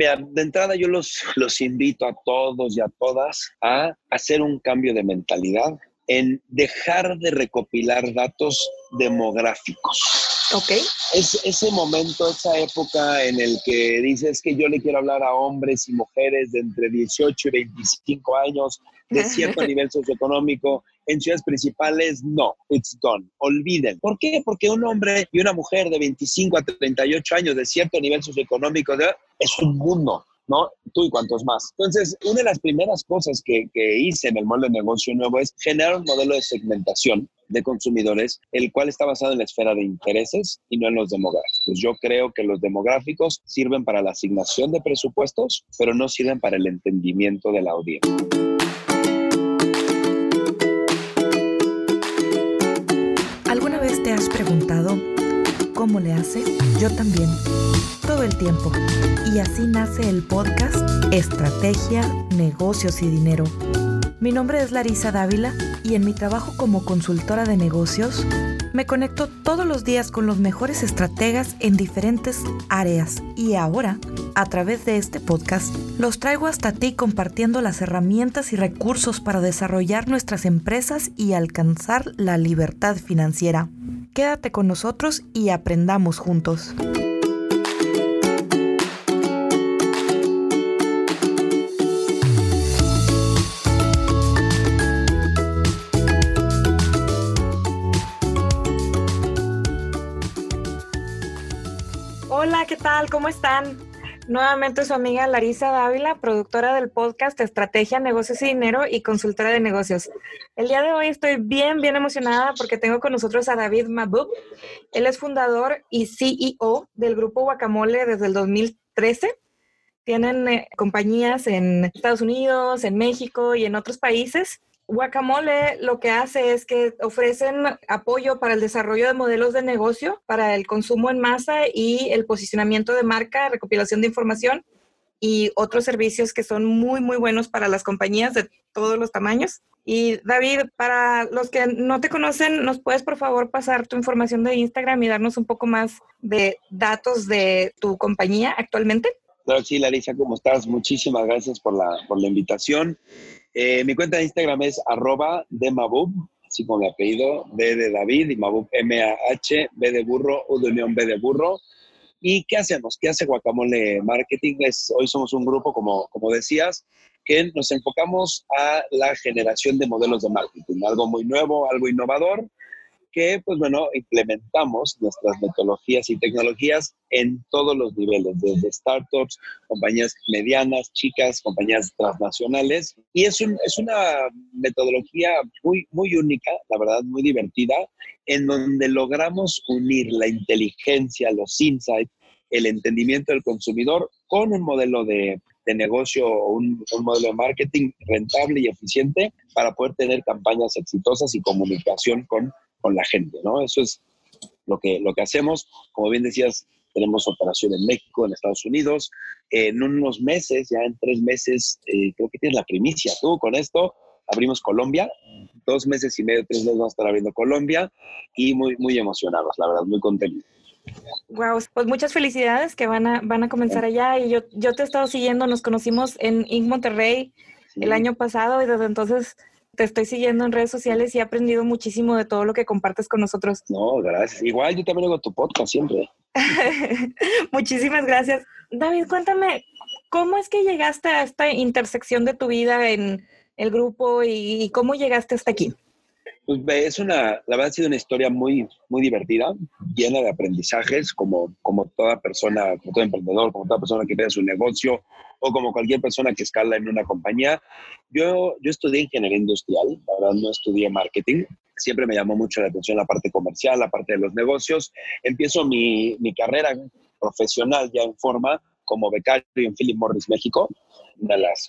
Mira, de entrada yo los, los invito a todos y a todas a hacer un cambio de mentalidad en dejar de recopilar datos demográficos. Ok. Es ese momento, esa época en el que dices que yo le quiero hablar a hombres y mujeres de entre 18 y 25 años de cierto nivel socioeconómico en ciudades principales, no, it's gone, olviden. ¿Por qué? Porque un hombre y una mujer de 25 a 38 años de cierto nivel socioeconómico es un mundo. ¿no? Tú y cuantos más. Entonces, una de las primeras cosas que, que hice en el molde de negocio nuevo es generar un modelo de segmentación de consumidores, el cual está basado en la esfera de intereses y no en los demográficos. Yo creo que los demográficos sirven para la asignación de presupuestos, pero no sirven para el entendimiento de la audiencia. Cómo le hace? Yo también, todo el tiempo. Y así nace el podcast Estrategia, Negocios y Dinero mi nombre es Larisa Dávila y en mi trabajo como consultora de negocios me conecto todos los días con los mejores estrategas en diferentes áreas y ahora, a través de este podcast, los traigo hasta ti compartiendo las herramientas y recursos para desarrollar nuestras empresas y alcanzar la libertad financiera. Quédate con nosotros y aprendamos juntos. Hola, ¿qué tal? ¿Cómo están? Nuevamente su amiga Larisa Dávila, productora del podcast Estrategia, Negocios y Dinero y consultora de negocios. El día de hoy estoy bien, bien emocionada porque tengo con nosotros a David Mabub. Él es fundador y CEO del grupo Guacamole desde el 2013. Tienen eh, compañías en Estados Unidos, en México y en otros países. Guacamole lo que hace es que ofrecen apoyo para el desarrollo de modelos de negocio, para el consumo en masa y el posicionamiento de marca, recopilación de información y otros servicios que son muy, muy buenos para las compañías de todos los tamaños. Y David, para los que no te conocen, ¿nos puedes por favor pasar tu información de Instagram y darnos un poco más de datos de tu compañía actualmente? Claro, sí, Larisa, ¿cómo estás? Muchísimas gracias por la, por la invitación. Eh, mi cuenta de Instagram es arroba de Mabub, así como mi apellido, B de David y Mabub M-A-H, B de burro, U de unión, B de burro. ¿Y qué hacemos? ¿Qué hace Guacamole Marketing? Es, hoy somos un grupo, como, como decías, que nos enfocamos a la generación de modelos de marketing, algo muy nuevo, algo innovador, que, pues bueno, implementamos nuestras metodologías y tecnologías en todos los niveles, desde startups, compañías medianas, chicas, compañías transnacionales. Y es, un, es una metodología muy, muy única, la verdad, muy divertida, en donde logramos unir la inteligencia, los insights, el entendimiento del consumidor con un modelo de, de negocio o un, un, modelo de marketing rentable y eficiente para poder tener campañas exitosas y comunicación con con la gente, ¿no? Eso es lo que, lo que hacemos. Como bien decías, tenemos operación en México, en Estados Unidos. En unos meses, ya en tres meses, eh, creo que tienes la primicia tú con esto. Abrimos Colombia, dos meses y medio, tres meses vamos a estar abriendo Colombia y muy, muy emocionados, la verdad, muy contentos. Wow, pues muchas felicidades que van a, van a comenzar allá. Y yo, yo te he estado siguiendo, nos conocimos en Inc. Monterrey sí. el año pasado y desde entonces te estoy siguiendo en redes sociales y he aprendido muchísimo de todo lo que compartes con nosotros. No, gracias. Igual yo también hago tu podcast siempre. Muchísimas gracias. David, cuéntame, ¿cómo es que llegaste a esta intersección de tu vida en el grupo y, cómo llegaste hasta aquí? Pues es una, la verdad ha sido una historia muy, muy divertida, llena de aprendizajes, como, como toda persona, como todo emprendedor, como toda persona que tiene su negocio o como cualquier persona que escala en una compañía. Yo, yo estudié ingeniería industrial, la verdad no estudié marketing. Siempre me llamó mucho la atención la parte comercial, la parte de los negocios. Empiezo mi, mi carrera profesional ya en forma como becario en Philip Morris México, una de las,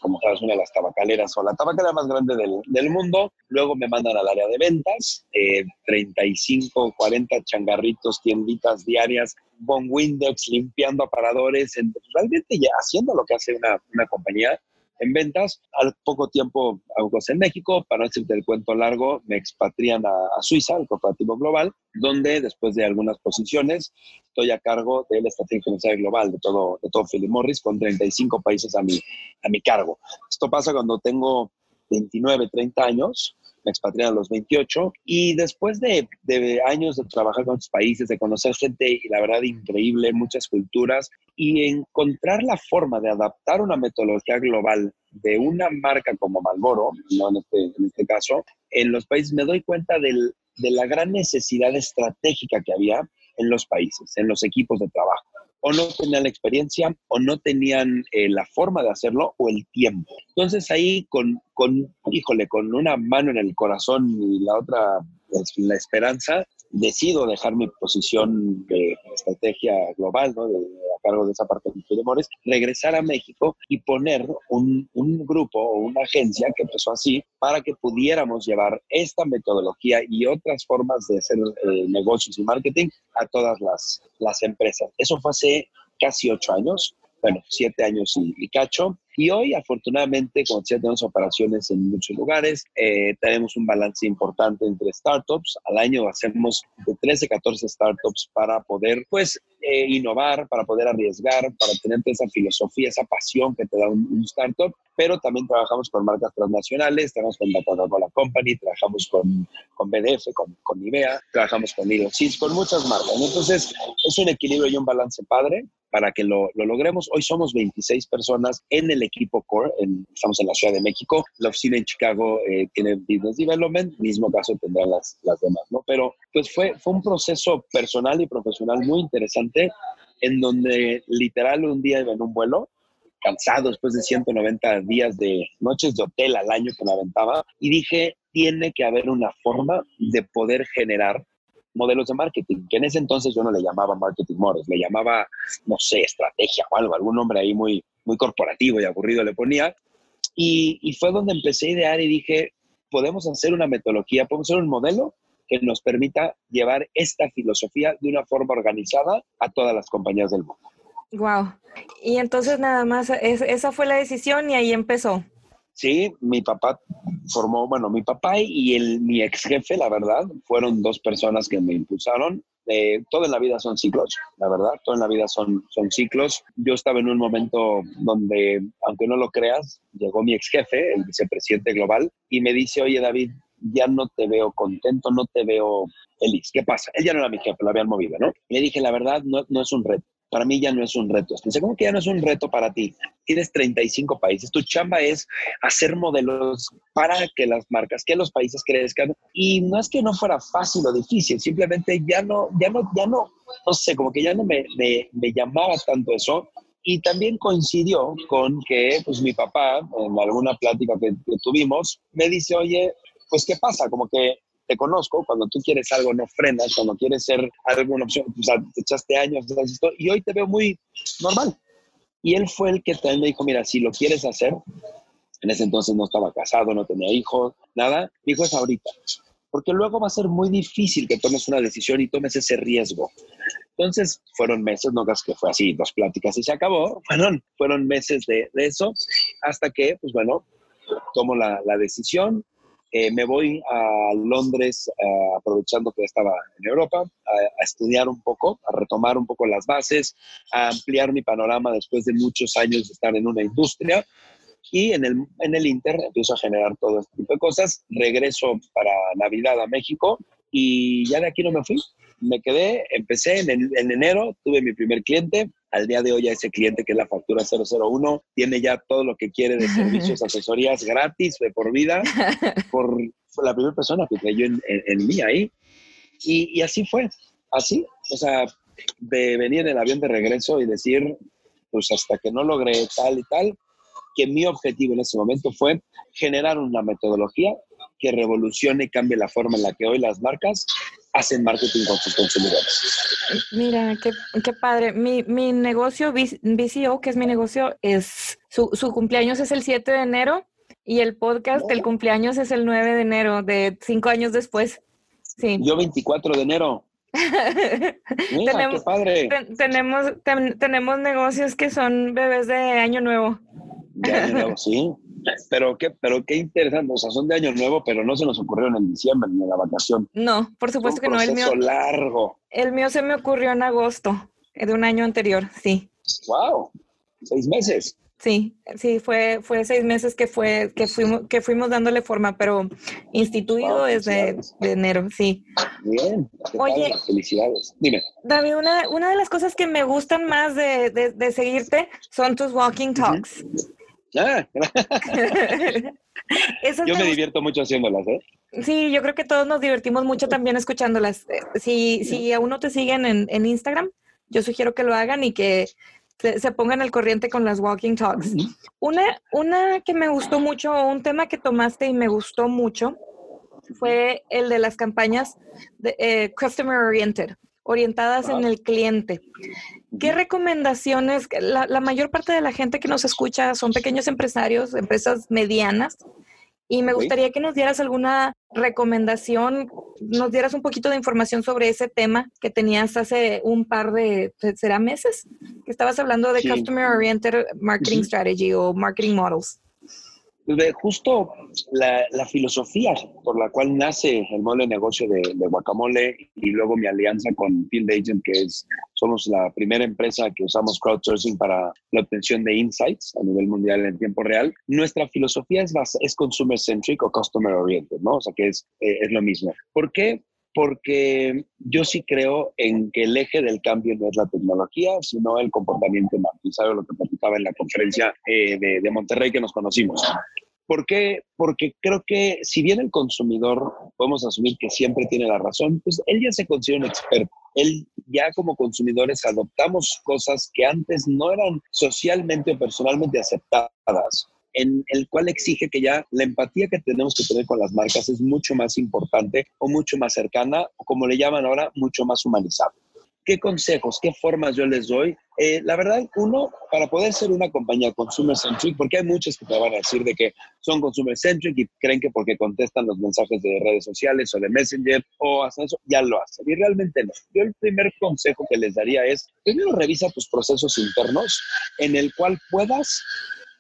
tabacaleras o la tabacalera más grande del, mundo. Luego me mandan al área de ventas, eh, 35, 40 changarritos, tienditas diarias, Bon Windex, limpiando aparadores, en, realmente haciendo lo que hace una, una compañía en ventas. Al poco tiempo hago cosas en México, para no decirte el cuento largo, me expatrian a, Suiza, al corporativo global, donde después de algunas posiciones estoy a cargo de la estrategia comercial global de todo, de todo Philip Morris con 35 países a mi, a mi cargo. Esto pasa cuando tengo 29, 30 años me expatrié a los 28 y después de, de, años de trabajar con otros países, de conocer gente y la verdad increíble, muchas culturas y encontrar la forma de adaptar una metodología global de una marca como Malboro, ¿no? en, este, en este caso, en los países me doy cuenta del, de la gran necesidad estratégica que había en los países, en los equipos de trabajo o no tenían la experiencia o no tenían eh, la forma de hacerlo o el tiempo. Entonces ahí con, con, híjole, con una mano en el corazón y la otra, pues, la esperanza, decido dejar mi posición de estrategia global, ¿no? De, a cargo de esa parte de Mores, regresar a México y poner un, un, grupo o una agencia que empezó así para que pudiéramos llevar esta metodología y otras formas de hacer eh, negocios y marketing a todas las, las empresas. Eso fue hace casi ocho años bueno, siete años y, cacho. Y hoy, afortunadamente, como decía, tenemos operaciones en muchos lugares. Eh, tenemos un balance importante entre startups. Al año hacemos de 13 a 14 startups para poder, pues, eh, innovar, para poder arriesgar, para tener esa filosofía, esa pasión que te da un, startup. Pero también trabajamos con marcas transnacionales, trabajamos con la Coca-Cola Company, trabajamos con, con BDF, con, con Nivea, trabajamos con Little con muchas marcas. Entonces, es un equilibrio y un balance padre para que lo, lo, logremos. Hoy somos 26 personas en el equipo core, estamos en la Ciudad de México, la oficina en Chicago eh, tiene Business Development, mismo caso tendrán las, las demás, ¿no? Pero pues fue, fue un proceso personal y profesional muy interesante en donde literal un día iba en un vuelo, cansado después de 190 días de noches de hotel al año que me aventaba, y dije, tiene que haber una forma de poder generar modelos de marketing, que en ese entonces yo no le llamaba marketing models, le llamaba, no sé, estrategia o algo, algún nombre ahí muy, muy corporativo y aburrido le ponía. Y, fue donde empecé a idear y dije, podemos hacer una metodología, podemos hacer un modelo que nos permita llevar esta filosofía de una forma organizada a todas las compañías del mundo. Wow. Y entonces nada más, esa fue la decisión y ahí empezó. Sí, mi papá formó, bueno, mi papá y el, mi ex jefe, la verdad, fueron dos personas que me impulsaron. Eh, todo en la vida son ciclos, la verdad, todo en la vida son, son ciclos. Yo estaba en un momento donde, aunque no lo creas, llegó mi ex jefe, el vicepresidente global, y me dice, oye David, ya no te veo contento, no te veo feliz. ¿Qué pasa? Él ya no era mi jefe, lo habían movido, ¿no? Le dije, la verdad, no, no es un reto para mí ya no es un reto. Dice, ¿cómo que ya no es un reto para ti? Tienes 35 países. Tu chamba es hacer modelos para que las marcas, que los países crezcan. Y no es que no fuera fácil o difícil, simplemente ya no, ya no, ya no, no sé, como que ya no me, me, llamaba tanto eso. Y también coincidió con que, pues, mi papá, en alguna plática que, que tuvimos, me dice, oye, pues, ¿qué pasa? Como que te conozco, cuando tú quieres algo no frenas, cuando quieres ser alguna opción, o sea, te echaste años, y hoy te veo muy normal. Y él fue el que también me dijo, mira, si lo quieres hacer, en ese entonces no estaba casado, no tenía hijos, nada, dijo es ahorita, porque luego va a ser muy difícil que tomes una decisión y tomes ese riesgo. Entonces, fueron meses, no creas que fue así, dos pláticas y se acabó, fueron, fueron meses de, de eso, hasta que, pues bueno, tomo la, la decisión, eh, me voy a Londres eh, aprovechando que estaba en Europa a, estudiar un poco, a retomar un poco las bases, a ampliar mi panorama después de muchos años de estar en una industria. Y en el, en el Inter empiezo a generar todo este tipo de cosas. Regreso para Navidad a México y ya de aquí no me fui. Me quedé, empecé en, en enero, tuve mi primer cliente, al día de hoy a ese cliente que es la factura 001 tiene ya todo lo que quiere de servicios, asesorías gratis de por vida, por, la primera persona que creyó en, en, mí ahí. Y, y, así fue, así, o sea, de venir en el avión de regreso y decir, pues hasta que no logré tal y tal, que mi objetivo en ese momento fue generar una metodología que revolucione y cambie la forma en la que hoy las marcas hacen marketing con sus consumidores. Mira, qué, qué padre. Mi, mi negocio, VCO, que es mi negocio, es su, su, cumpleaños es el 7 de enero y el podcast, el cumpleaños es el 9 de enero, de cinco años después. Sí. Yo 24 de enero. Mira, tenemos, qué padre. tenemos, tenemos negocios que son bebés de año nuevo. De año nuevo, sí. Pero qué, pero qué interesante, o sea, son de año nuevo, pero no se nos ocurrieron en diciembre ni en la vacación. No, por supuesto que no. El mío largo. El mío se me ocurrió en agosto de un año anterior, sí. Wow, seis meses. Sí, sí, fue, fue seis meses que fue, que fuimos, que fuimos dándole forma, pero instituido desde de enero, sí. Bien, Oye, felicidades. Dime. David, una, una de las cosas que me gustan más de, de, seguirte son tus walking talks. Ah, yo me, divierto mucho haciéndolas, ¿eh? Sí, yo creo que todos nos divertimos mucho también escuchándolas. Si, si aún no te siguen en, en Instagram, yo sugiero que lo hagan y que se, pongan al corriente con las walking talks. Una, una que me gustó mucho, un tema que tomaste y me gustó mucho, fue el de las campañas de, eh, customer oriented, orientadas en el cliente. ¿Qué recomendaciones? La, la, mayor parte de la gente que nos escucha son pequeños empresarios, empresas medianas, y me gustaría que nos dieras alguna recomendación, nos dieras un poquito de información sobre ese tema que tenías hace un par de, ¿será meses? Que estabas hablando de Customer Oriented Marketing Strategy o Marketing Models justo la, filosofía por la cual nace el modelo de negocio de, Guacamole y luego mi alianza con Field Agent, que es, somos la primera empresa que usamos crowdsourcing para la obtención de insights a nivel mundial en tiempo real. Nuestra filosofía es, es consumer centric o customer oriented, ¿no? O sea, que es, eh, es lo mismo. ¿Por qué? Porque yo sí creo en que el eje del cambio no es la tecnología, sino el comportamiento humano. Y sabe lo que platicaba en la conferencia eh, de, de, Monterrey que nos conocimos. ¿Por qué? Porque creo que si bien el consumidor, podemos asumir que siempre tiene la razón, pues él ya se considera un experto. Él ya como consumidores adoptamos cosas que antes no eran socialmente o personalmente aceptadas en el cual exige que ya la empatía que tenemos que tener con las marcas es mucho más importante o mucho más cercana o como le llaman ahora, mucho más humanizada. ¿Qué consejos, qué formas yo les doy? Eh, la verdad, uno, para poder ser una compañía consumer centric, porque hay muchos que te van a decir de que son consumer centric y creen que porque contestan los mensajes de redes sociales o de Messenger o hacen eso, ya lo hacen. Y realmente no. Yo el primer consejo que les daría es, primero revisa tus procesos internos en el cual puedas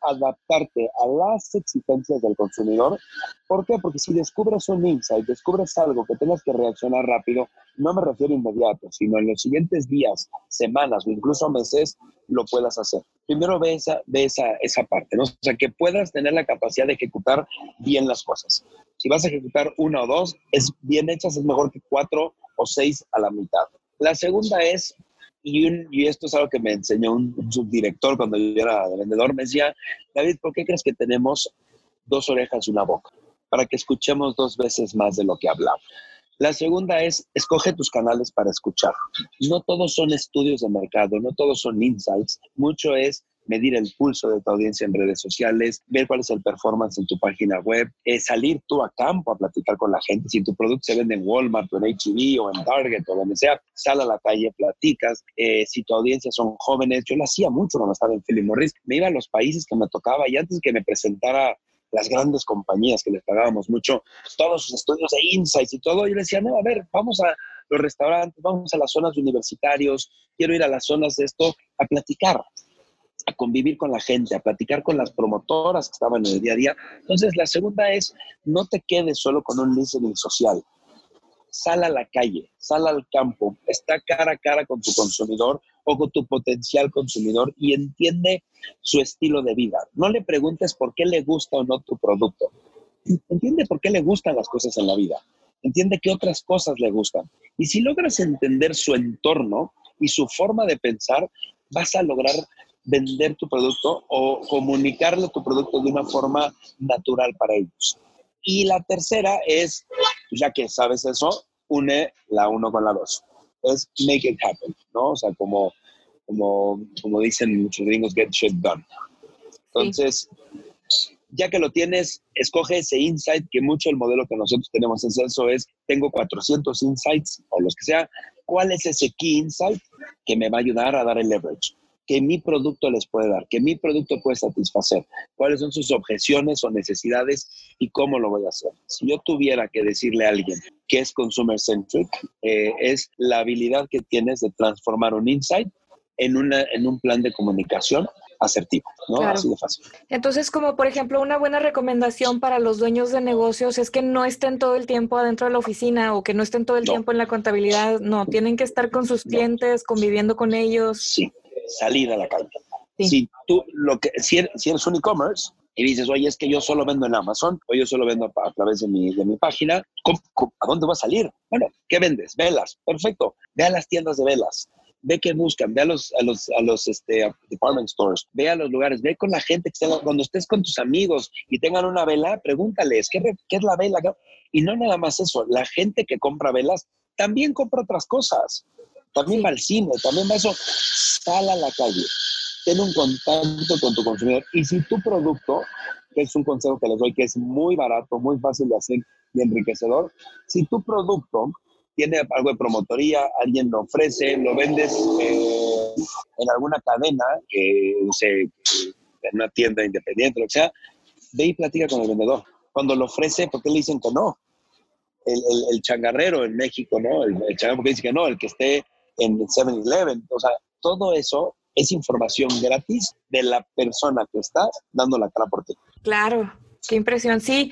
adaptarte a las exigencias del consumidor. ¿Por qué? Porque si descubres un insight, descubres algo que tengas que reaccionar rápido, no me refiero inmediato, sino en los siguientes días, semanas o incluso meses, lo puedas hacer. Primero ve esa, ve esa, esa parte, ¿no? O sea, que puedas tener la capacidad de ejecutar bien las cosas. Si vas a ejecutar una o dos, es bien hechas, es mejor que cuatro o seis a la mitad. La segunda es y, esto es algo que me enseñó un, subdirector cuando yo era vendedor, me decía, David, ¿por qué crees que tenemos dos orejas y una boca? Para que escuchemos dos veces más de lo que hablamos. La segunda es, escoge tus canales para escuchar. No todos son estudios de mercado, no todos son insights, mucho es medir el pulso de tu audiencia en redes sociales, ver cuál es el performance en tu página web, eh, salir tú a campo a platicar con la gente. Si tu producto se vende en Walmart o en HEB o en Target o donde sea, sal a la calle, platicas. Eh, si tu audiencia son jóvenes, yo lo hacía mucho cuando estaba en Philip Morris, me iba a los países que me tocaba y antes que me presentara las grandes compañías que les pagábamos mucho, todos sus estudios de insights y todo, yo les decía, no, a ver, vamos a los restaurantes, vamos a las zonas universitarios, quiero ir a las zonas de esto a platicar a convivir con la gente, a platicar con las promotoras que estaban en el día a día. Entonces, la segunda es, no te quedes solo con un listening social. Sal a la calle, sal al campo, está cara a cara con tu consumidor o con tu potencial consumidor y entiende su estilo de vida. No le preguntes por qué le gusta o no tu producto. Entiende por qué le gustan las cosas en la vida. Entiende qué otras cosas le gustan. Y si logras entender su entorno y su forma de pensar, vas a lograr vender tu producto o comunicarle tu producto de una forma natural para ellos. Y la tercera es, ya que sabes eso, une la uno con la dos. Es make it happen, ¿no? O sea, como, como, como dicen muchos gringos, get shit done. Entonces, ya que lo tienes, escoge ese insight, que mucho el modelo que nosotros tenemos en Celso es, tengo 400 insights o los que sea, ¿cuál es ese key insight que me va a ayudar a dar el leverage? Que mi producto les puede dar, que mi producto puede satisfacer, cuáles son sus objeciones o necesidades y cómo lo voy a hacer. Si yo tuviera que decirle a alguien que es consumer centric, eh, es la habilidad que tienes de transformar un insight en, una, en un plan de comunicación asertivo, ¿no? Así de fácil. Entonces, como por ejemplo, una buena recomendación para los dueños de negocios es que no estén todo el tiempo adentro de la oficina o que no estén todo el tiempo en la contabilidad. No, tienen que estar con sus clientes, conviviendo con ellos. Sí, salir a la calle. Si tú, lo que, si eres, un e-commerce, y dices, oye, es que yo solo vendo en Amazon o yo solo vendo a, través de mi, de mi página, a dónde va a salir? Bueno, ¿qué vendes? Velas. Perfecto. Ve a las tiendas de velas ve qué buscan, ve a los, a los, a los este, department stores, ve a los lugares, ve con la gente que está, cuando estés con tus amigos y tengan una vela, pregúntales, ¿qué, qué es la vela? Y no nada más eso, la gente que compra velas también compra otras cosas, también va al cine, también va eso, sal a la calle, ten un contacto con tu consumidor y si tu producto, que es un consejo que les doy, que es muy barato, muy fácil de hacer y enriquecedor, si tu producto tiene algo de promotoría, alguien lo ofrece, lo vendes eh, en alguna cadena, que no sé, en una tienda independiente, lo que sea, ve y platica con el vendedor. Cuando lo ofrece, ¿por qué le dicen que no? El, el, changarrero en México, ¿no? El, el changarrero, porque dice que no, el que esté en 7-Eleven. O sea, todo eso es información gratis de la persona que está dando la cara por ti. Claro. Qué impresión. Sí,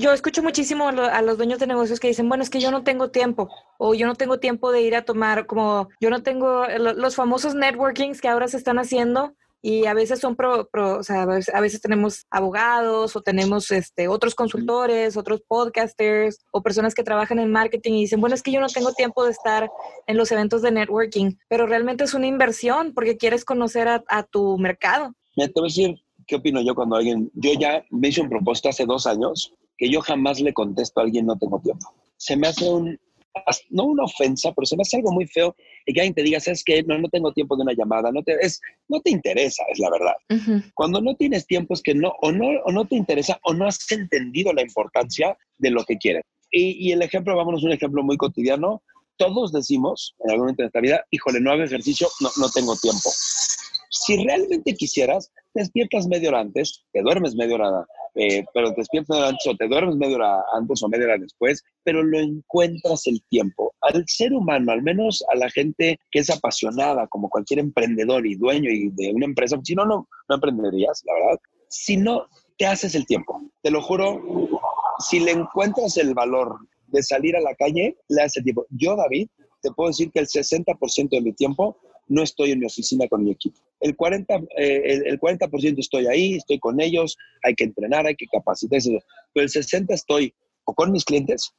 yo escucho muchísimo a los dueños de negocios que dicen, bueno, es que yo no tengo tiempo o yo no tengo tiempo de ir a tomar, como yo no tengo los famosos networkings que ahora se están haciendo y a veces son pro, o sea, a veces tenemos abogados o tenemos este, otros consultores, otros podcasters o personas que trabajan en marketing y dicen, bueno, es que yo no tengo tiempo de estar en los eventos de networking, pero realmente es una inversión porque quieres conocer a, tu mercado. Me te voy a decir, ¿qué opino yo cuando alguien, yo ya me hice un propósito hace dos años que yo jamás le contesto a alguien no tengo tiempo. Se me hace un, no una ofensa, pero se me hace algo muy feo y que alguien te diga, ¿sabes qué? No, no tengo tiempo de una llamada, no te, es, no te interesa, es la verdad. Cuando no tienes tiempo es que no o, no, o no te interesa o no has entendido la importancia de lo que quieres. Y, y el ejemplo, vámonos un ejemplo muy cotidiano, todos decimos en algún momento de nuestra vida, híjole, no hago ejercicio, no, no tengo tiempo. Si realmente quisieras, despiertas media hora antes, te duermes media hora, eh, pero te despiertas media hora antes o te duermes media hora antes o media hora después, pero lo encuentras el tiempo. Al ser humano, al menos a la gente que es apasionada, como cualquier emprendedor y dueño y de una empresa, si no, no, no emprenderías, la verdad. Si no, te haces el tiempo. Te lo juro, si le encuentras el valor de salir a la calle, le haces el tiempo. Yo, David, te puedo decir que el 60% de mi tiempo no estoy en mi oficina con mi equipo. El 40%, eh, el, 40 estoy ahí, estoy con ellos, hay que entrenar, hay que capacitarse, pero el 60% estoy o con mis clientes,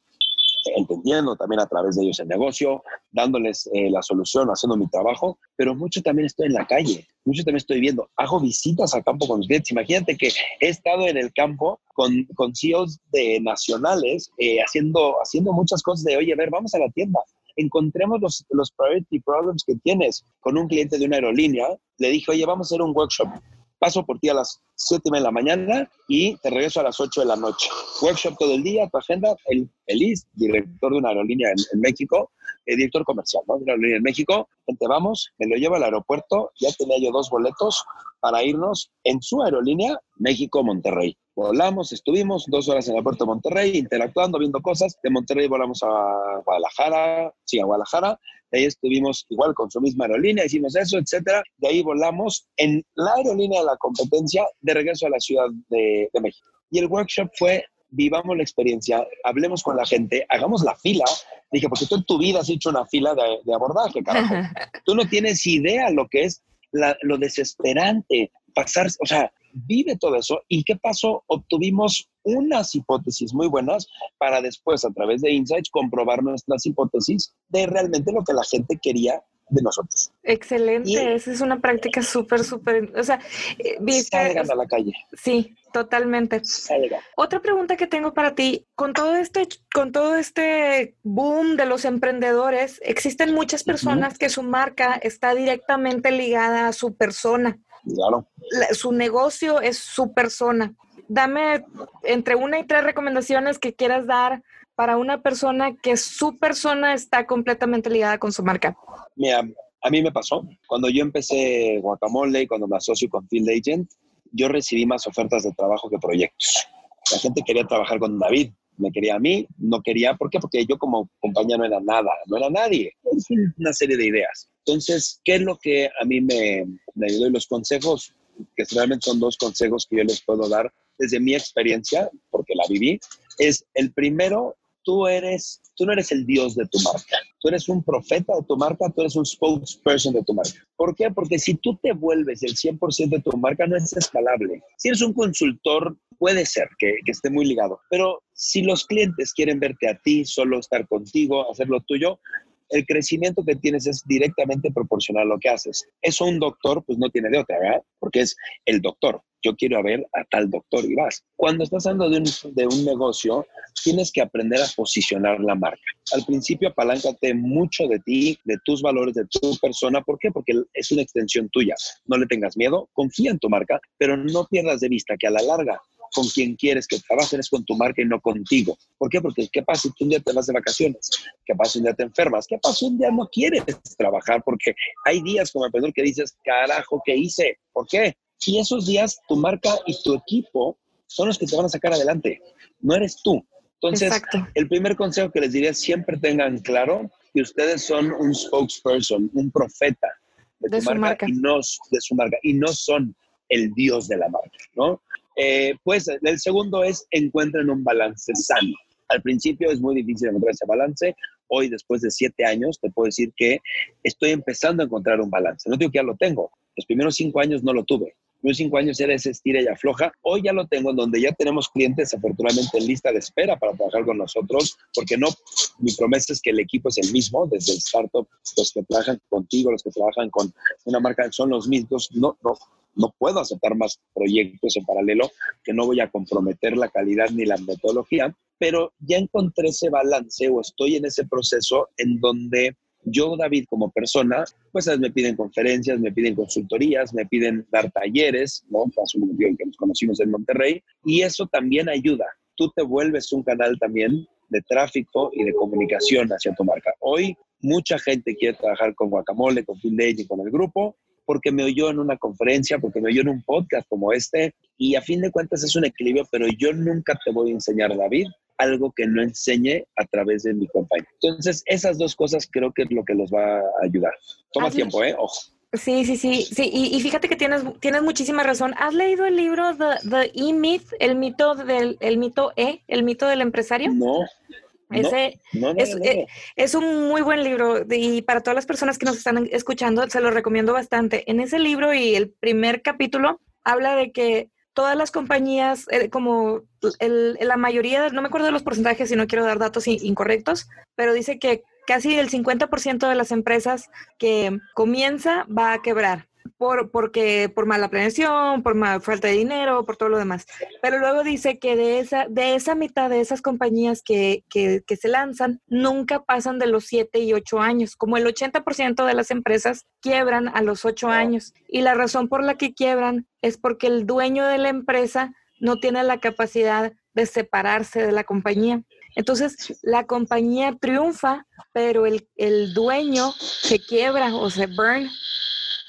entendiendo también a través de ellos el negocio, dándoles eh, la solución, haciendo mi trabajo, pero mucho también estoy en la calle, mucho también estoy viendo, hago visitas al campo con los clientes. Imagínate que he estado en el campo con, con CEOs de nacionales eh, haciendo, haciendo muchas cosas de, oye, a ver, vamos a la tienda, encontremos los, los priority problems que tienes con un cliente de una aerolínea. Le dije, oye, vamos a hacer un workshop. Paso por ti a las 7 de la mañana y te regreso a las 8 de la noche. Workshop todo el día, tu agenda, el feliz, director de una aerolínea en, México, el director comercial ¿no? de una aerolínea en México. Gente, vamos, me lo llevo al aeropuerto, ya tenía yo dos boletos para irnos en su aerolínea México-Monterrey. Volamos, estuvimos dos horas en el aeropuerto de Monterrey, interactuando, viendo cosas. De Monterrey volamos a Guadalajara, sí, a Guadalajara. De ahí estuvimos igual con su misma aerolínea, hicimos eso, etcétera. De ahí volamos en la aerolínea de la competencia de regreso a la Ciudad de, México. Y el workshop fue vivamos la experiencia, hablemos con la gente, hagamos la fila. Dije, porque tú en tu vida has hecho una fila de, abordaje, carajo. tú no tienes idea lo que es lo desesperante, pasar, o sea, vive todo eso. ¿Y qué pasó? Obtuvimos unas hipótesis muy buenas para después, a través de Insights, comprobar nuestras hipótesis de realmente lo que la gente quería de nosotros. Excelente, esa es una práctica súper, súper, o sea, eh, viste, salgan a la calle. Sí, totalmente. Otra pregunta que tengo para ti, con todo este, con todo este boom de los emprendedores, existen muchas personas que su marca está directamente ligada a su persona. Claro. su negocio es su persona. Dame entre una y tres recomendaciones que quieras dar para una persona que su persona está completamente ligada con su marca. Mira, a mí me pasó. Cuando yo empecé Guacamole y cuando me asocio con Field Agent, yo recibí más ofertas de trabajo que proyectos. La gente quería trabajar con David, me quería a mí, no quería, ¿por qué? Porque yo como compañía no era nada, no era nadie. Es una serie de ideas. Entonces, ¿qué es lo que a mí me, me ayudó? Y los consejos que realmente son dos consejos que yo les puedo dar desde mi experiencia, porque la viví, es el primero, tú eres, tú no eres el dios de tu marca. Tú eres un profeta de tu marca, tú eres un spokesperson de tu marca. ¿Por qué? Porque si tú te vuelves el 100% de tu marca, no es escalable. Si eres un consultor, puede ser que, que esté muy ligado, pero si los clientes quieren verte a ti, solo estar contigo, hacer lo tuyo, el crecimiento que tienes es directamente proporcional a lo que haces. Eso un doctor pues no tiene de otra, ¿verdad? Porque es el doctor. Yo quiero ver a tal doctor y vas. Cuando estás hablando de un, de un negocio, tienes que aprender a posicionar la marca. Al principio apaláncate mucho de ti, de tus valores, de tu persona. ¿Por qué? Porque es una extensión tuya. No le tengas miedo, confía en tu marca, pero no pierdas de vista que a la larga con quien quieres que trabajen es con tu marca y no contigo. ¿Por qué? Porque ¿qué pasa si tú un día te vas de vacaciones? ¿Qué pasa si un día te enfermas? ¿Qué pasa si un día no quieres trabajar? Porque hay días como emprendedor que dices, carajo, ¿qué hice? ¿Por qué? Y esos días tu marca y tu equipo son los que te van a sacar adelante. No eres tú. Entonces, el primer consejo que les diría siempre tengan claro que ustedes son un spokesperson, un profeta de, tu marca, y no de su marca y no son el dios de la marca, ¿no? Eh, pues el segundo es encuentren un balance sano. Al principio es muy difícil encontrar ese balance. Hoy, después de siete años, te puedo decir que estoy empezando a encontrar un balance. No digo que ya lo tengo. Los primeros cinco años no lo tuve. Los cinco años era ese estira y afloja. Hoy ya lo tengo, en donde ya tenemos clientes afortunadamente en lista de espera para trabajar con nosotros, porque no, mi promesa es que el equipo es el mismo, desde el startup, los que trabajan contigo, los que trabajan con una marca son los mismos. No, no, no puedo aceptar más proyectos en paralelo que no voy a comprometer la calidad ni la metodología, pero ya encontré ese balance o estoy en ese proceso en donde yo, David, como persona, pues me piden conferencias, me piden consultorías, me piden dar talleres, ¿no? Pasó un que nos conocimos en Monterrey, y eso también ayuda. Tú te vuelves un canal también de tráfico y de comunicación hacia tu marca. Hoy mucha gente quiere trabajar con Guacamole, con Day y con el grupo, porque me oyó en una conferencia, porque me oyó en un podcast como este, y a fin de cuentas es un equilibrio, pero yo nunca te voy a enseñar, David, algo que no enseñe a través de mi compañía. Entonces, esas dos cosas creo que es lo que los va a ayudar. Toma tiempo, ¿eh? Ojo. Sí, sí, sí, sí. Y, fíjate que tienes, tienes muchísima razón. ¿Has leído el libro The, The E-Myth, el mito del el mito E, el mito del empresario? No, ese eh, es, un muy buen libro y para todas las personas que nos están escuchando se lo recomiendo bastante. En ese libro y el primer capítulo habla de que todas las compañías, eh, como la mayoría, no me acuerdo de los porcentajes y no quiero dar datos incorrectos, pero dice que casi el 50% de las empresas que comienza va a quebrar por, porque, por mala planeación, por falta de dinero, por todo lo demás. Pero luego dice que de esa, de esa mitad de esas compañías que, que, que se lanzan, nunca pasan de los 7 y 8 años. Como el 80% de las empresas quiebran a los 8 años. Y la razón por la que quiebran es porque el dueño de la empresa no tiene la capacidad de separarse de la compañía. Entonces, la compañía triunfa, pero el, el dueño se quiebra o se burn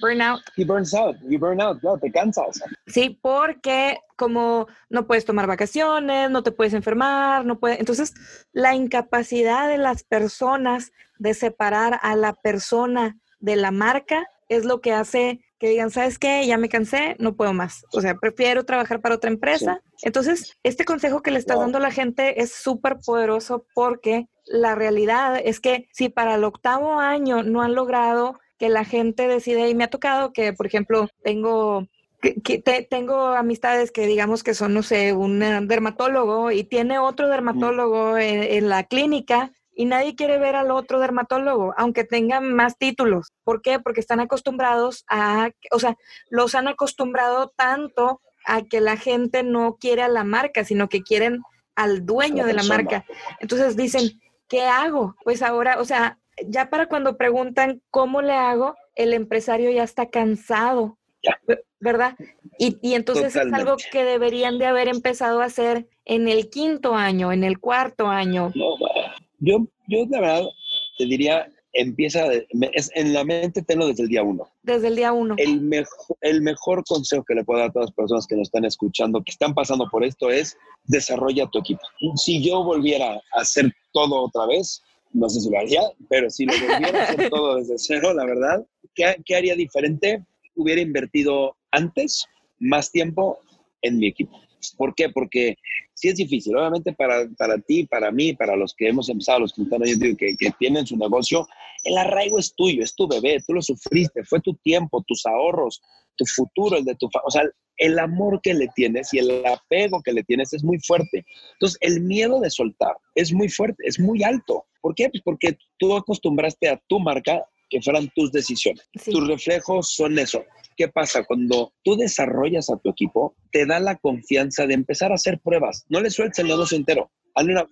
burnout. He burns out, you burn out, claro, te cansas. Sí, porque como no puedes tomar vacaciones, no te puedes enfermar, no puedes. Entonces, la incapacidad de las personas de separar a la persona de la marca es lo que hace que digan, ¿sabes qué? Ya me cansé, no puedo más. O sea, prefiero trabajar para otra empresa. Entonces, este consejo que le estás dando a la gente es súper poderoso porque la realidad es que si para el octavo año no han logrado que la gente decide, y me ha tocado que, por ejemplo, tengo que, tengo amistades que digamos que son, no sé, un dermatólogo y tiene otro dermatólogo en, la clínica y nadie quiere ver al otro dermatólogo, aunque tengan más títulos. ¿Por qué? Porque están acostumbrados a, o sea, los han acostumbrado tanto a que la gente no quiere a la marca, sino que quieren al dueño de la marca. Entonces dicen, ¿qué hago? Pues ahora, o sea, ya para cuando preguntan cómo le hago, el empresario ya está cansado, ¿verdad? Y, y entonces es algo que deberían de haber empezado a hacer en el quinto año, en el cuarto año. yo, yo de verdad te diría, empieza, es, en la mente tenlo desde el día uno. Desde el día uno. El mejor, el mejor consejo que le puedo dar a todas las personas que nos están escuchando, que están pasando por esto, es desarrolla tu equipo. Si yo volviera a hacer todo otra vez, no sé si lo haría, pero si lo volviera a hacer todo desde cero, la verdad, ¿qué, haría diferente? Hubiera invertido antes más tiempo en mi equipo. ¿Por qué? Porque sí es difícil. Obviamente para, para ti, para mí, para los que hemos empezado, los que están ahí, que, que tienen su negocio, el arraigo es tuyo, es tu bebé, tú lo sufriste, fue tu tiempo, tus ahorros, tu futuro, el de tu... O sea, el amor que le tienes y el apego que le tienes es muy fuerte. Entonces, el miedo de soltar es muy fuerte, es muy alto. ¿Por qué? Pues porque tú acostumbraste a tu marca que fueran tus decisiones. Tus reflejos son eso. ¿Qué pasa? Cuando tú desarrollas a tu equipo, te da la confianza de empezar a hacer pruebas. No le sueltes el negocio entero.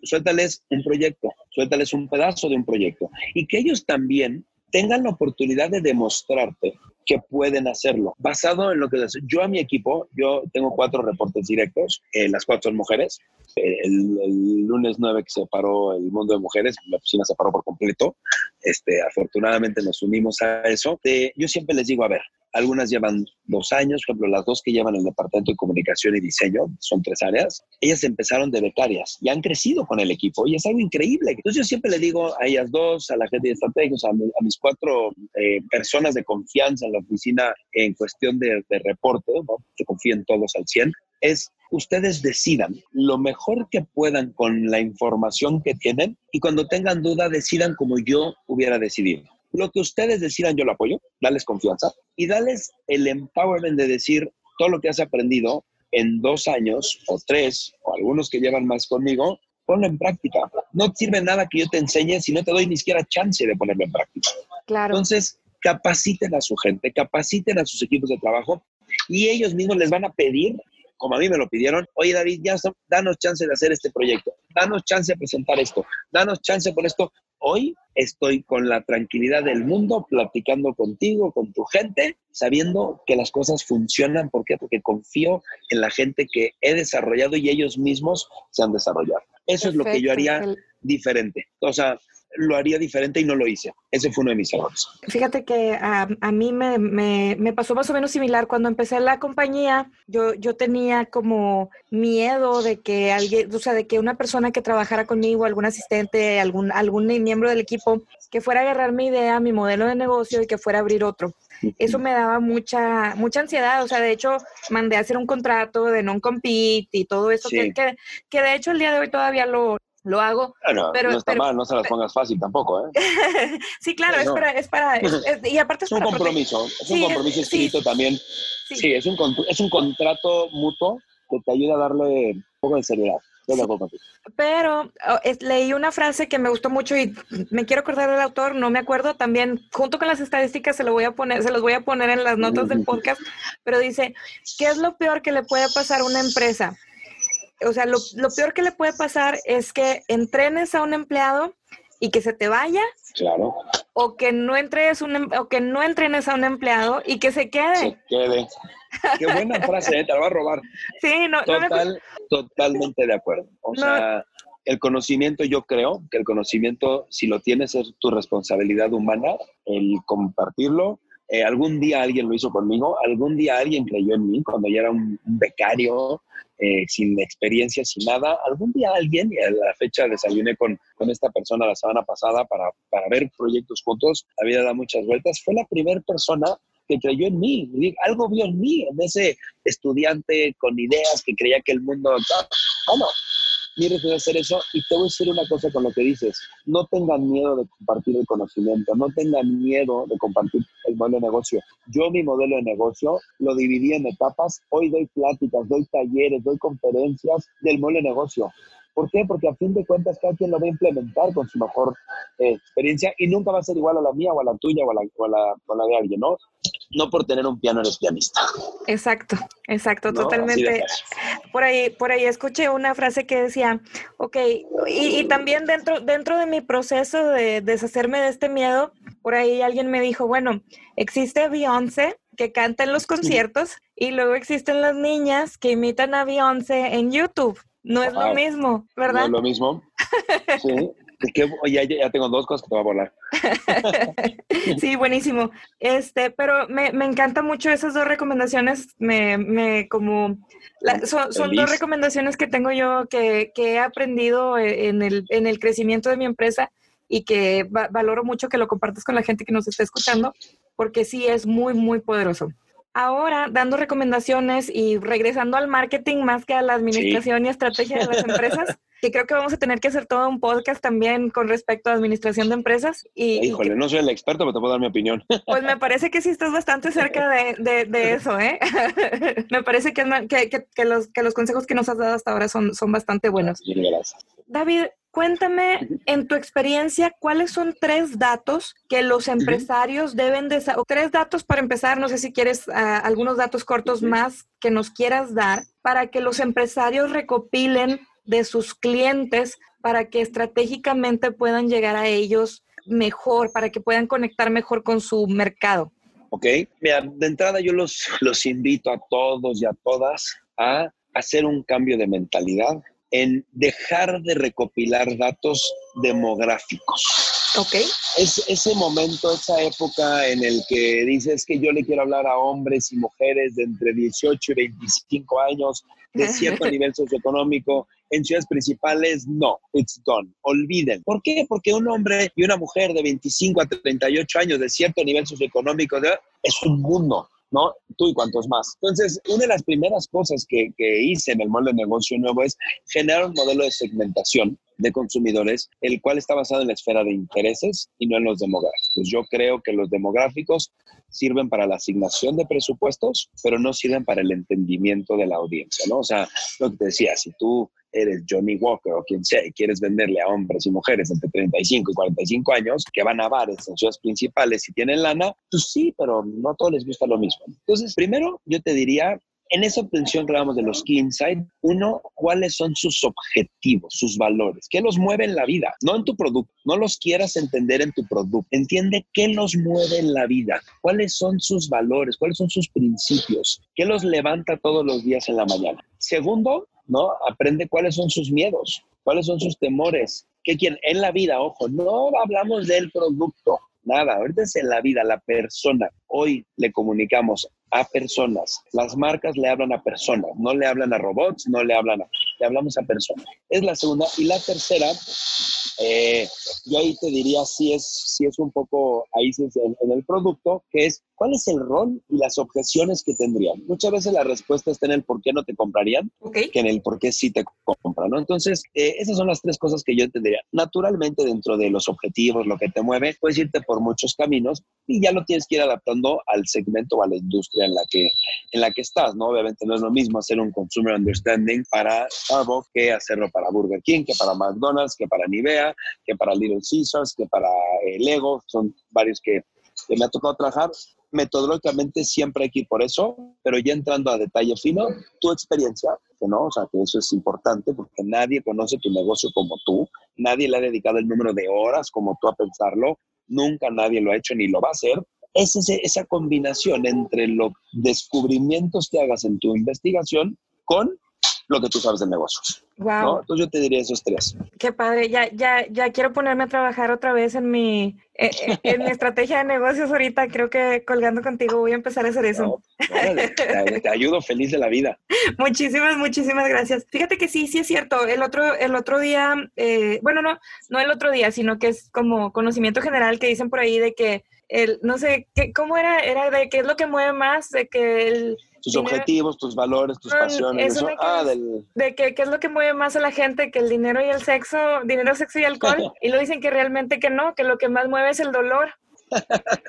suéltales un proyecto, suéltales un pedazo de un proyecto. Y que ellos también tengan la oportunidad de demostrarte que pueden hacerlo. Basado en lo que yo a mi equipo, yo tengo cuatro reportes directos, eh, las cuatro son mujeres. Eh, el, lunes 9 que se paró el mundo de mujeres, la oficina se paró por completo. Este, afortunadamente nos unimos a eso. yo siempre les digo, a ver, algunas llevan dos años, por ejemplo, las dos que llevan el departamento de comunicación y diseño, son tres áreas, ellas empezaron de becarias y han crecido con el equipo y es algo increíble. Entonces yo siempre le digo a ellas dos, a la gente de estrategias, a, mis cuatro eh, personas de confianza en la oficina en cuestión de, reporte, ¿no? que confíen todos al 100, es ustedes decidan lo mejor que puedan con la información que tienen y cuando tengan duda decidan como yo hubiera decidido. Lo que ustedes decidan, yo lo apoyo, dales confianza y dales el empowerment de decir todo lo que has aprendido en dos años o tres, o algunos que llevan más conmigo, ponlo en práctica. No sirve nada que yo te enseñe si no te doy ni siquiera chance de ponerlo en práctica. Claro. Entonces, capaciten a su gente, capaciten a sus equipos de trabajo y ellos mismos les van a pedir, como a mí me lo pidieron, oye David, ya danos chance de hacer este proyecto, danos chance de presentar esto, danos chance por esto, Hoy estoy con la tranquilidad del mundo platicando contigo, con tu gente, sabiendo que las cosas funcionan. ¿Por qué? Porque confío en la gente que he desarrollado y ellos mismos se han desarrollado. Eso es lo que yo haría diferente. O sea, lo haría diferente y no lo hice. Ese fue uno de mis errores. Fíjate que a, mí me, me, pasó más o menos similar. Cuando empecé la compañía, yo, yo tenía como miedo de que alguien, o sea, de que una persona que trabajara conmigo, algún asistente, algún, algún miembro del equipo, que fuera a agarrar mi idea, mi modelo de negocio y que fuera a abrir otro. Eso me daba mucha, mucha ansiedad. O sea, de hecho, mandé a hacer un contrato de non-compete y todo eso, que, que, que de hecho el día de hoy todavía lo, lo hago. pero, no está mal, no se las pongas fácil tampoco, ¿eh? sí, claro, es para, es para, y aparte es, un compromiso, es un compromiso escrito también. Sí, es, un, es un contrato mutuo que te ayuda a darle un poco de seriedad. Pero oh, leí una frase que me gustó mucho y me quiero acordar del autor, no me acuerdo también, junto con las estadísticas se lo voy a poner, se los voy a poner en las notas del podcast, pero dice, ¿qué es lo peor que le puede pasar a una empresa? O sea, lo, peor que le puede pasar es que entrenes a un empleado y que se te vaya. Claro. O que no entrenes un, em, o que no entrenes a un empleado y que se quede. Se quede. Qué buena frase, ¿eh? te la va a robar. Sí, no, Total, Totalmente de acuerdo. O sea, el conocimiento, yo creo que el conocimiento, si lo tienes, es tu responsabilidad humana, el compartirlo. Eh, algún día alguien lo hizo conmigo, algún día alguien creyó en mí cuando yo era un becario eh, sin experiencia, sin nada. Algún día alguien, y a la fecha desayuné con, con esta persona la semana pasada para, para ver proyectos juntos, había dado muchas vueltas, fue la primera persona que creyó en mí, algo vio en mí, en ese estudiante con ideas que creía que el mundo... Bueno, quieres hacer eso y te voy a decir una cosa con lo que dices. No tengan miedo de compartir el conocimiento, no tengan miedo de compartir el modelo de negocio. Yo mi modelo de negocio lo dividí en etapas. Hoy doy pláticas, doy talleres, doy conferencias del modelo de negocio. ¿Por qué? Porque a fin de cuentas cada quien lo va a implementar con su mejor eh, experiencia y nunca va a ser igual a la mía o a la tuya o a la, o a la de alguien, ¿no? no por tener un piano eres pianista. Exacto, exacto, totalmente. Por ahí, por ahí escuché una frase que decía, ok, y, también dentro, dentro de mi proceso de deshacerme de este miedo, por ahí alguien me dijo, bueno, existe Beyoncé que canta en los conciertos y luego existen las niñas que imitan a Beyoncé en YouTube. No es lo mismo, ¿verdad? No es lo mismo. Sí. Que, ya, ya, tengo dos cosas que te voy a volar. sí, buenísimo. Este, pero me, me encantan mucho esas dos recomendaciones. Me, me como son, son dos recomendaciones que tengo yo que, que, he aprendido en el, en el crecimiento de mi empresa y que valoro mucho que lo compartas con la gente que nos está escuchando, porque sí es muy, muy poderoso. Ahora dando recomendaciones y regresando al marketing más que a la administración y estrategia de las empresas, que creo que vamos a tener que hacer todo un podcast también con respecto a administración de empresas. Y, Híjole, no soy el experto, pero te puedo dar mi opinión. Pues me parece que sí estás bastante cerca de, de, eso, ¿eh? me parece que, que, que, los, que los consejos que nos has dado hasta ahora son, son bastante buenos. Gracias. David, Cuéntame, en tu experiencia, ¿cuáles son tres datos que los empresarios deben de saber? Tres datos para empezar, no sé si quieres ah, algunos datos cortos más que nos quieras dar para que los empresarios recopilen de sus clientes para que estratégicamente puedan llegar a ellos mejor, para que puedan conectar mejor con su mercado. Ok, mira, de entrada yo los, los invito a todos y a todas a hacer un cambio de mentalidad en dejar de recopilar datos demográficos. Ok. Es ese momento, esa época en el que dices que yo le quiero hablar a hombres y mujeres de entre 18 y 25 años de cierto nivel socioeconómico en ciudades principales, no, it's gone, olviden. ¿Por qué? Porque un hombre y una mujer de 25 a 38 años de cierto nivel socioeconómico es un mundo. ¿No? Tú y cuantos más. Entonces, una de las primeras cosas que, que hice en el molde de negocio nuevo es generar un modelo de segmentación de consumidores, el cual está basado en la esfera de intereses y no en los demográficos. Yo creo que los demográficos sirven para la asignación de presupuestos, pero no sirven para el entendimiento de la audiencia, ¿no? O sea, lo que te decía, si tú eres Johnny Walker o quien sea y quieres venderle a hombres y mujeres entre 35 y 45 años que van a bares en ciudades principales y tienen lana, pues sí, pero no a todos les gusta lo mismo. Entonces, primero yo te diría, en esa obtención que hablamos de los Key Insight, uno, ¿cuáles son sus objetivos, sus valores? ¿Qué los mueve en la vida? No en tu producto. No los quieras entender en tu producto. Entiende qué los mueve en la vida. ¿Cuáles son sus valores? ¿Cuáles son sus principios? ¿Qué los levanta todos los días en la mañana? Segundo, ¿no? Aprende cuáles son sus miedos, cuáles son sus temores. ¿Qué quieren? En la vida, ojo, no hablamos del producto, nada. Ahorita es en la vida, la persona. Hoy le comunicamos a personas. Las marcas le hablan a personas, no le hablan a robots, no le hablan a, le hablamos a personas. Es la segunda. Y la tercera, eh, yo ahí te diría si es, si es un poco ahí en, en el producto, que es ¿Cuál es el rol y las objeciones que tendrían? Muchas veces la respuesta está en el por qué no te comprarían que en el por qué sí te compran, ¿no? Entonces, eh, esas son las tres cosas que yo tendría. Naturalmente, dentro de los objetivos, lo que te mueve, puedes irte por muchos caminos y ya lo tienes que ir adaptando al segmento o a la industria en la que, en la que estás, ¿no? Obviamente no es lo mismo hacer un consumer understanding para Que hacerlo para Burger King, que para McDonald's, que para Nivea, que para Little Caesars, que para eh, Lego. Son varios que que me ha tocado trabajar metodológicamente siempre hay que ir por eso, pero ya entrando a detalle fino, tu experiencia, que no, o sea, que eso es importante porque nadie conoce tu negocio como tú, nadie le ha dedicado el número de horas como tú a pensarlo, nunca nadie lo ha hecho ni lo va a hacer. Es esa combinación entre los descubrimientos que hagas en tu investigación con lo que tú sabes de negocios. Wow. Entonces yo te diría esos tres. Qué padre. Ya, ya, ya quiero ponerme a trabajar otra vez en mi, eh, eh, en, mi estrategia de negocios ahorita. Creo que colgando contigo voy a empezar a hacer eso. te, ayudo feliz de la vida. Muchísimas, muchísimas gracias. Fíjate que sí, sí es cierto. El otro, el otro día, eh, bueno, no, no el otro día, sino que es como conocimiento general que dicen por ahí de que el, no sé, ¿qué, ¿cómo era? Era de qué es lo que mueve más, de que el tus objetivos, tus valores, tus pasiones. Eso, ah, del... de que, qué es lo que mueve más a la gente, que el dinero y el sexo, dinero, sexo y alcohol. y lo dicen que realmente que no, que lo que más mueve es el dolor.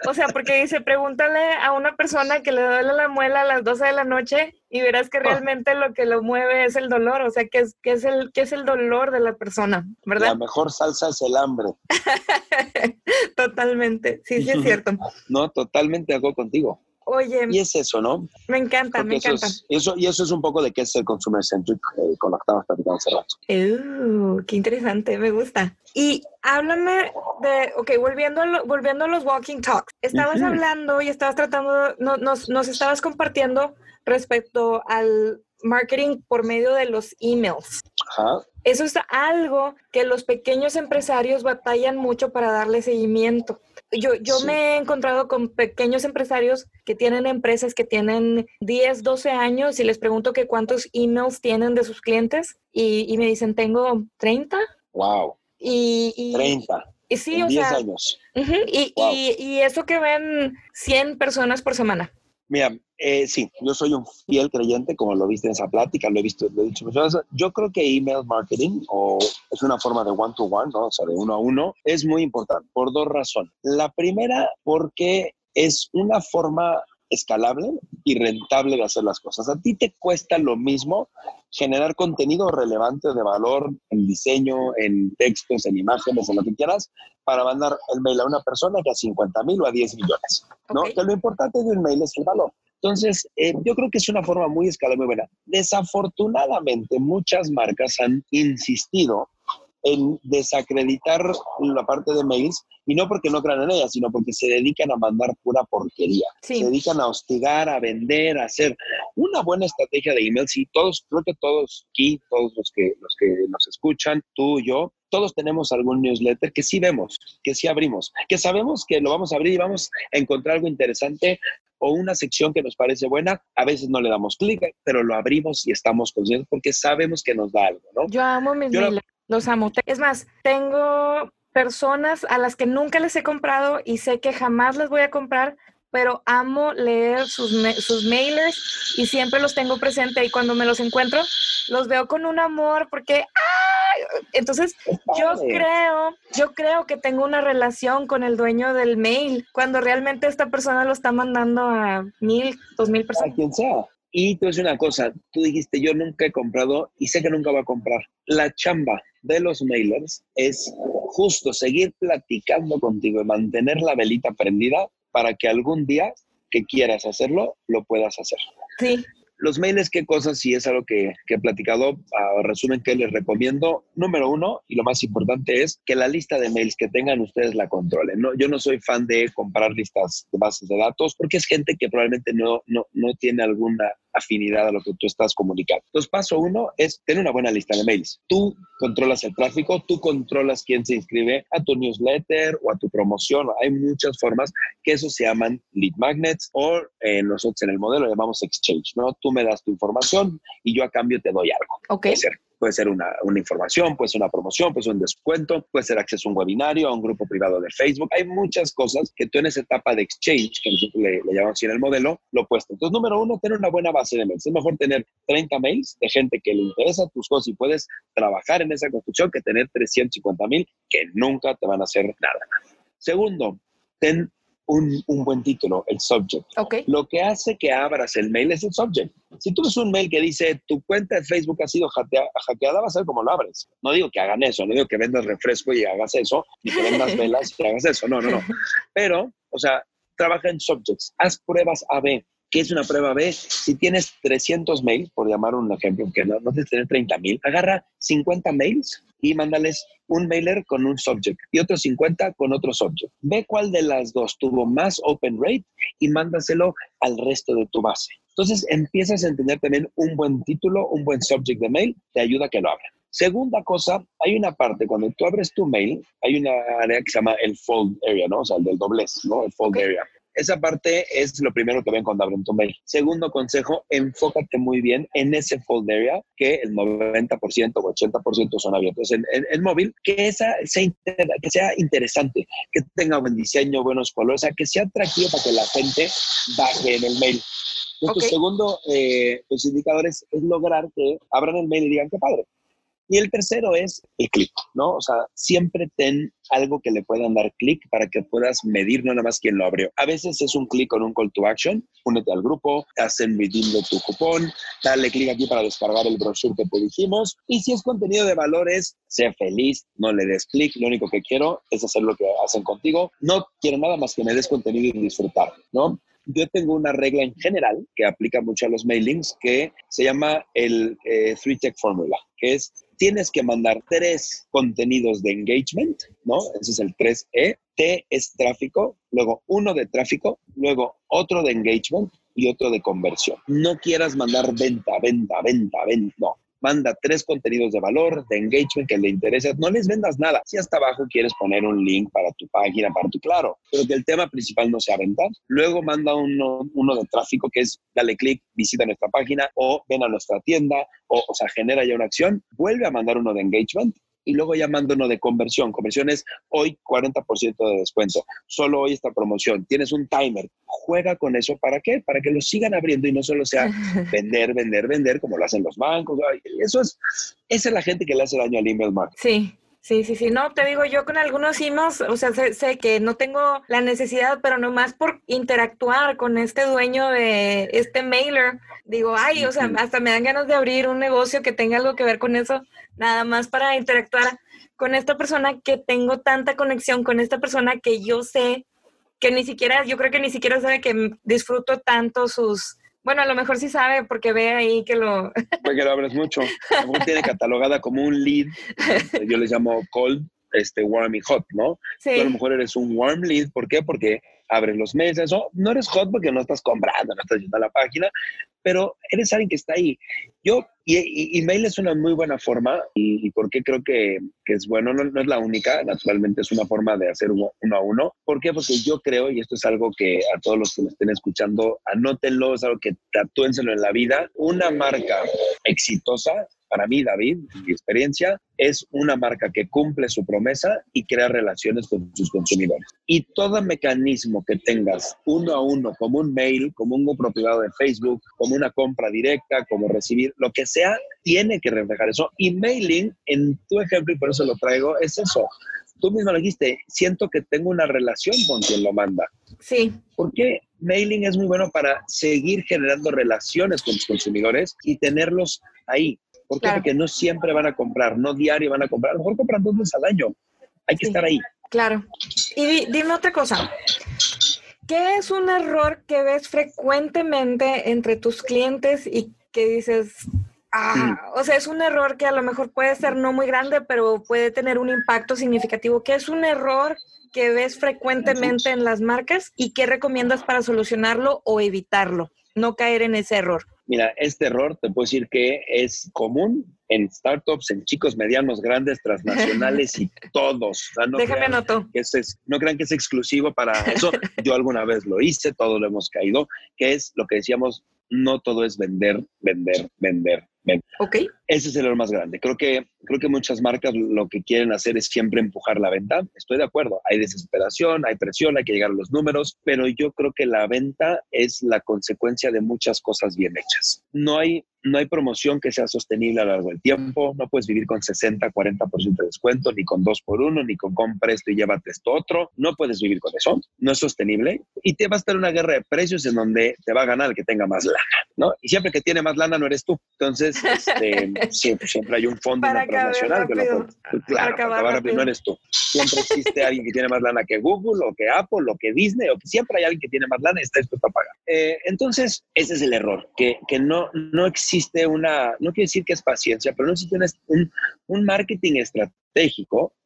O sea, porque dice, pregúntale a una persona que le duele la muela a las 12 de la noche y verás que ah. realmente lo que lo mueve es el dolor, o sea, que es, que es, el, que es el dolor de la persona, ¿verdad? La mejor salsa es el hambre. totalmente, sí, sí es cierto. No, totalmente hago contigo. Oye. Y es eso, ¿no? Me encanta, me encanta. eso, y eso es un poco de qué es el consumer centric eh, con lo que estábamos platicando hace rato. Uh, qué interesante, me gusta. Y háblame de, ok, volviendo a, volviendo a los walking talks. Estabas hablando y estabas tratando, no, nos, nos estabas compartiendo respecto al marketing por medio de los emails. Ajá. Eso es algo que los pequeños empresarios batallan mucho para darle seguimiento. Yo, yo me he encontrado con pequeños empresarios que tienen empresas que tienen 10, 12 años y les pregunto que cuántos emails tienen de sus clientes y, me dicen, tengo 30. Wow. Y, 30. Y sí, o 10 años. y, y, eso que ven 100 personas por semana. Mira, eh, sí, yo soy un fiel creyente, como lo viste en esa plática, lo he visto, lo he dicho muchas veces. Yo creo que email marketing o es una forma de one to one, ¿no? o sea, de uno a uno, es muy importante por dos razones. La primera, porque es una forma escalable y rentable de hacer las cosas. A ti te cuesta lo mismo generar contenido relevante de valor en diseño, en textos, en imágenes, en lo que quieras, para mandar el mail a una persona que a 50 mil o a 10 millones. ¿no? Que lo importante de un mail es el valor. Entonces, eh, yo creo que es una forma muy escalable, muy buena. Desafortunadamente, muchas marcas han insistido en desacreditar la parte de mails y no porque no crean en ella, sino porque se dedican a mandar pura porquería. Se dedican a hostigar, a vender, a hacer una buena estrategia de emails y todos, creo que todos aquí, todos los que, los que nos escuchan, tú y yo, todos tenemos algún newsletter que sí vemos, que sí abrimos, que sabemos que lo vamos a abrir y vamos a encontrar algo interesante o una sección que nos parece buena, a veces no le damos clic, pero lo abrimos y estamos conscientes porque sabemos que nos da algo, ¿no? Yo amo mis los amo. Es más, tengo personas a las que nunca les he comprado y sé que jamás les voy a comprar, pero amo leer sus, sus mailers y siempre los tengo presente y cuando me los encuentro los veo con un amor porque entonces yo creo yo creo que tengo una relación con el dueño del mail cuando realmente esta persona lo está mandando a mil dos mil personas a quien sea y tú una cosa, tú dijiste, yo nunca he comprado y sé que nunca voy a comprar. La chamba de los mailers es justo seguir platicando contigo y mantener la velita prendida para que algún día que quieras hacerlo, lo puedas hacer. Sí. Los mails, ¿qué cosas? Si es algo que, que he platicado, resumen que les recomiendo. Número uno, y lo más importante es que la lista de mails que tengan ustedes la controlen. ¿no? Yo no soy fan de comprar listas de bases de datos porque es gente que probablemente no, no, no tiene alguna afinidad a lo que tú estás comunicando. Entonces, paso uno es tener una buena lista de mails. Tú controlas el tráfico, tú controlas quién se inscribe a tu newsletter o a tu promoción. Hay muchas formas que eso se llaman lead magnets o eh, nosotros en el modelo llamamos exchange, ¿no? Tú me das tu información y yo a cambio te doy algo. Ok. Puede ser una, una, información, puede ser una promoción, puede ser un descuento, puede ser acceso a un webinario, a un grupo privado de Facebook. Hay muchas cosas que tú en esa etapa de exchange, que nosotros le, llamamos así en el modelo, lo puesto. Entonces, número uno, tener una buena base de mails. Es mejor tener 30 mails de gente que le interesa tus cosas y puedes trabajar en esa construcción que tener 350 mil que nunca te van a hacer nada. Segundo, ten un, un, buen título, el subject. Okay. Lo que hace que abras el mail es el subject. Si tú ves un mail que dice tu cuenta de Facebook ha sido hackeada, va a ser como lo abres. No digo que hagan eso, no digo que vendas refresco y hagas eso, ni que vendas velas y hagas eso, no, no, no. Pero, o sea, trabaja en subjects, haz pruebas A-B. ¿Qué es una prueba B? Si tienes 300 mails, por llamar un ejemplo, que no, no tienes tener 30 mil, agarra 50 mails y mándales un mailer con un subject y otros 50 con otro subject. Ve cuál de las dos tuvo más open rate y mándaselo al resto de tu base. Entonces empiezas a entender también un buen título, un buen subject de mail, te ayuda a que lo abra. Segunda cosa, hay una parte, cuando tú abres tu mail, hay una área que se llama el fold area, ¿no? O sea, el del doblez, ¿no? El fold area. Esa parte es lo primero que ven cuando abren tu mail. Segundo consejo, enfócate muy bien en ese fold area que el 90% o 80% son abiertos en, el móvil, que, esa sea, que sea interesante, que tenga buen diseño, buenos colores, o sea, que sea atractivo para que la gente baje en el mail. Nuestro segundo eh, los indicadores es lograr que abran el mail y digan, qué padre, y el tercero es el clic, ¿no? O sea, siempre ten algo que le puedan dar clic para que puedas medir no nada más quién lo abrió. A veces es un clic con un call to action, únete al grupo, hacen redeem de tu cupón, dale clic aquí para descargar el brochure que te dijimos. Y si es contenido de valores, sé feliz, no le des clic, lo único que quiero es hacer lo que hacen contigo. No quiero nada más que me des contenido y disfrutar, ¿no? yo tengo una regla en general que aplica mucho a los mailings que se llama el eh, Three Tech Formula, que es tienes que mandar tres contenidos de engagement, ¿no? Ese es el 3E. T es tráfico, luego uno de tráfico, luego otro de engagement y otro de conversión. No quieras mandar venta, venta, venta, venta, no manda tres contenidos de valor, de engagement que le interesa, no les vendas nada. Si hasta abajo quieres poner un link para tu página, para tu claro, pero que el tema principal no sea venta. Luego manda uno, uno de tráfico que es dale clic, visita nuestra página o ven a nuestra tienda o, o sea, genera ya una acción. Vuelve a mandar uno de engagement y luego ya mando uno de conversión. Conversión es hoy 40% de descuento. Solo hoy esta promoción. Tienes un timer. Juega con eso. ¿Para qué? Para que lo sigan abriendo y no solo sea vender, vender, vender, como lo hacen los bancos. Eso es, esa es la gente que le hace daño al email marketing. Sí. Sí, sí, sí. No, te digo, yo con algunos emails, o sea, sé, que no tengo la necesidad, pero nomás por interactuar con este dueño de este mailer, digo, ay, o sea, hasta me dan ganas de abrir un negocio que tenga algo que ver con eso, nada más para interactuar con esta persona que tengo tanta conexión, con esta persona que yo sé que ni siquiera, yo creo que ni siquiera sabe que disfruto tanto sus bueno, a lo mejor sí sabe porque ve ahí que lo... Porque lo abres mucho. A lo mejor tiene catalogada como un lead, este, yo le llamo cold, este, warm y hot, ¿no? Sí. a lo mejor eres un warm lead, ¿por qué? Porque abres los meses, o no eres hot porque no estás comprando, no estás yendo a la página, pero eres alguien que está ahí. Yo, y, email es una muy buena forma, y, y por qué creo que, que es bueno, no, no, es la única, naturalmente es una forma de hacer uno, a uno. ¿Por qué? Porque yo creo, y esto es algo que a todos los que me estén escuchando, anótenlo, es algo que tatúenselo en la vida, una marca exitosa para mí, David, mi experiencia, es una marca que cumple su promesa y crea relaciones con sus consumidores. Y todo mecanismo que tengas uno a uno, como un mail, como un grupo privado de Facebook, como una compra directa, como recibir, lo que sea, tiene que reflejar eso. Y mailing, en tu ejemplo, y por eso lo traigo, es eso. Tú mismo lo dijiste, siento que tengo una relación con quien lo manda. Sí. Porque mailing es muy bueno para seguir generando relaciones con tus consumidores y tenerlos ahí. ¿Por qué? Porque no siempre van a comprar, no diario van a comprar, a lo mejor compran dos veces al año. Hay que estar ahí. Claro. Y dime otra cosa. ¿Qué es un error que ves frecuentemente entre tus clientes y que dices, ah, o sea, es un error que a lo mejor puede ser no muy grande, pero puede tener un impacto significativo? ¿Qué es un error que ves frecuentemente en las marcas y qué recomiendas para solucionarlo o evitarlo? No caer en ese error. Mira, este error te puedo decir que es común en startups, en chicos, medianos, grandes, transnacionales y todos. no Déjame anoto. Que es, no crean que es exclusivo para eso. Yo alguna vez lo hice, todos lo hemos caído, que es lo que decíamos, no todo es vender, vender, vender, Ok. Ese es el error más grande. Creo que, creo que muchas marcas lo que quieren hacer es siempre empujar la venta. Estoy de acuerdo. Hay desesperación, hay presión, hay que llegar a los números, pero yo creo que la venta es la consecuencia de muchas cosas bien hechas. No hay no hay promoción que sea sostenible a lo largo del tiempo, no puedes vivir con 60, 40% de descuento, ni con 2 por 1 ni con compra esto y llévate esto otro, no puedes vivir con eso, no es sostenible y te va a estar una guerra de precios en donde te va a ganar el que tenga más lana, ¿no? Y siempre que tiene más lana no eres tú, entonces este, siempre, hay un fondo internacional que lo claro, para acabar, rápido. no eres tú, siempre existe alguien que tiene más lana que Google o que Apple o que Disney o que siempre hay alguien que tiene más lana y está dispuesto a pagar. Eh, entonces, ese es el error, que, que no, no existe existe una, no quiero decir que es paciencia, pero no existe un, un marketing estratégico,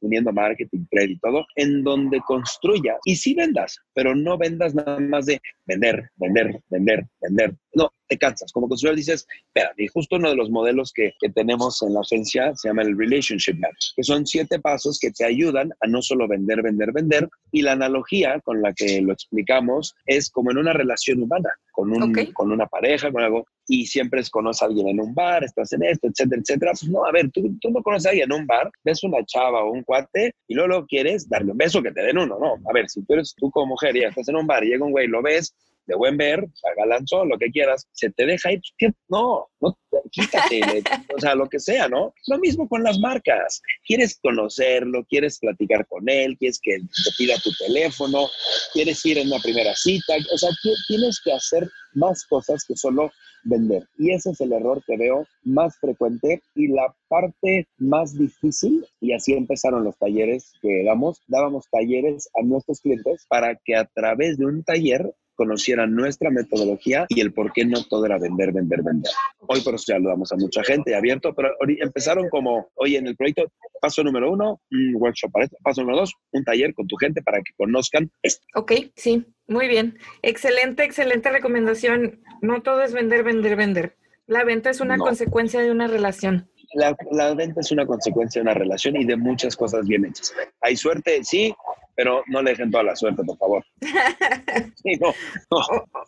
uniendo marketing, crédito y todo, en donde construyas y sí vendas, pero no vendas nada más de vender, vender, vender, vender. No, te cansas. Como constructor dices, espera, y justo uno de los modelos que, que, tenemos en la agencia se llama el Relationship Map, que son siete pasos que te ayudan a no solo vender, vender, vender. Y la analogía con la que lo explicamos es como en una relación humana, con, un, con una pareja, con algo, y siempre es, conoces a alguien en un bar, estás en esto, etcétera, etcétera. Pues no, a ver, tú, tú no conoces a alguien en un bar, ves una chava o un cuate y luego, quieres darle un beso que te den uno, ¿no? A ver, si tú eres tú como mujer y estás en un bar y llega un güey, lo ves, de buen ver, galanzón, lo que quieras, se te deja ir, no, no, quítate, o sea, lo que sea, ¿no? Lo mismo con las marcas. Quieres conocerlo, quieres platicar con él, quieres que te pida tu teléfono, quieres ir en una primera cita, o sea, tienes que hacer más cosas que solo vender. Y ese es el error que veo más frecuente y la parte más difícil, y así empezaron los talleres que damos, dábamos talleres a nuestros clientes para que a través de un taller conocieran nuestra metodología y el por qué no todo era vender, vender, vender. Hoy por eso ya lo damos a mucha gente abierto, pero empezaron como, oye, en el proyecto, paso número uno, un workshop para esto, paso número dos, un taller con tu gente para que conozcan esto. Ok, sí, muy bien. Excelente, excelente recomendación. No todo es vender, vender, vender. La venta es una consecuencia de una relación. La, la, venta es una consecuencia de una relación y de muchas cosas bien hechas. Hay suerte, sí, pero no le dejen toda la suerte, por favor. Sí, no,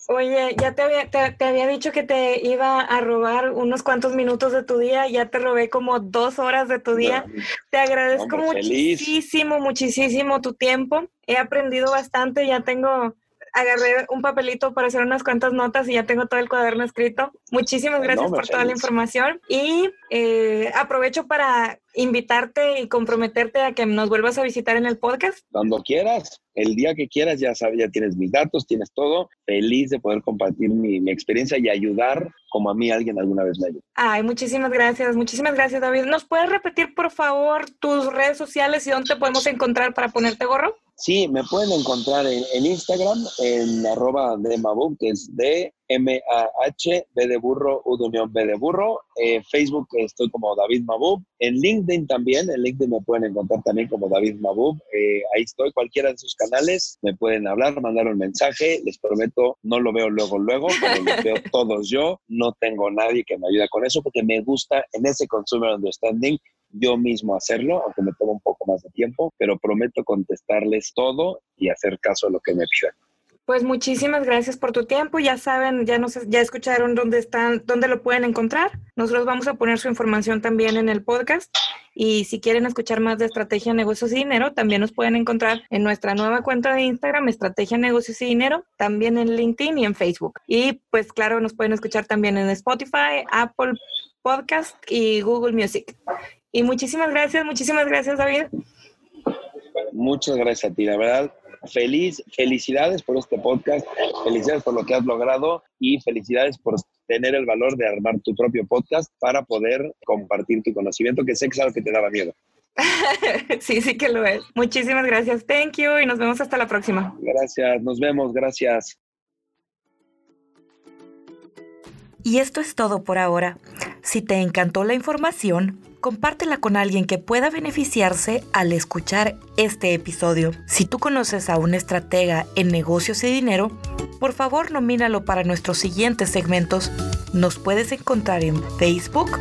Oye, ya te había, te, había dicho que te iba a robar unos cuantos minutos de tu día, ya te robé como dos horas de tu día. te agradezco muchísimo, muchísimo tu tiempo. He aprendido bastante, ya tengo agarré un papelito para hacer unas cuantas notas y ya tengo todo el cuaderno escrito. Muchísimas gracias por toda la información y eh, aprovecho para invitarte y comprometerte a que nos vuelvas a visitar en el podcast. Cuando quieras, el día que quieras, ya sabes, ya tienes mis datos, tienes todo. Feliz de poder compartir mi, mi, experiencia y ayudar como a mí alguien alguna vez me ayudó. Ay, muchísimas gracias, muchísimas gracias, David. ¿Nos puedes repetir, por favor, tus redes sociales y dónde te podemos encontrar para ponerte gorro? Sí, me pueden encontrar en, Instagram, en arroba de Mabuk, que es D M-A-H, B de burro, U de unión, B de burro. Eh, Facebook estoy como David Mabub. En LinkedIn también, en LinkedIn me pueden encontrar también como David Mabub. Eh, ahí estoy, cualquiera de sus canales, me pueden hablar, mandar un mensaje. Les prometo, no lo veo luego, luego, pero lo veo todos yo. No tengo nadie que me ayude con eso porque me gusta en ese Consumer Understanding yo mismo hacerlo, aunque me toma un poco más de tiempo, pero prometo contestarles todo y hacer caso a lo que me pidan. Pues muchísimas gracias por tu tiempo. Ya saben, ya nos ya escucharon dónde están, dónde lo pueden encontrar. Nosotros vamos a poner su información también en el podcast. Y si quieren escuchar más de Estrategia, Negocios y Dinero, también nos pueden encontrar en nuestra nueva cuenta de Instagram, Estrategia, Negocios y Dinero, también en LinkedIn y en Facebook. Y pues claro, nos pueden escuchar también en Spotify, Apple Podcast y Google Music. Y muchísimas gracias, muchísimas gracias, David. Muchas gracias a ti, la verdad. Feliz, felicidades por este podcast, felicidades por lo que has logrado y felicidades por tener el valor de armar tu propio podcast para poder compartir tu conocimiento, que sé que es algo que te daba miedo. sí, sí que lo es. Muchísimas gracias. Thank you y nos vemos hasta la próxima. Gracias, nos vemos, gracias. Y esto es todo por ahora. Si te encantó la información, compártela con alguien que pueda beneficiarse al escuchar este episodio. Si tú conoces a un estratega en negocios y dinero, por favor nomínalo para nuestros siguientes segmentos. Nos puedes encontrar en Facebook,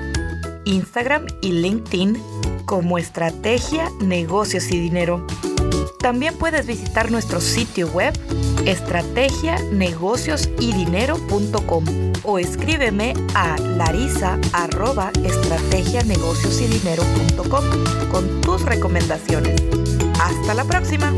Instagram y LinkedIn como Estrategia, Negocios y Dinero. También puedes visitar nuestro sitio web estrategianegociosidinero.com o escríbeme a larisa@estrategianegociosidinero.com con tus recomendaciones. Hasta la próxima.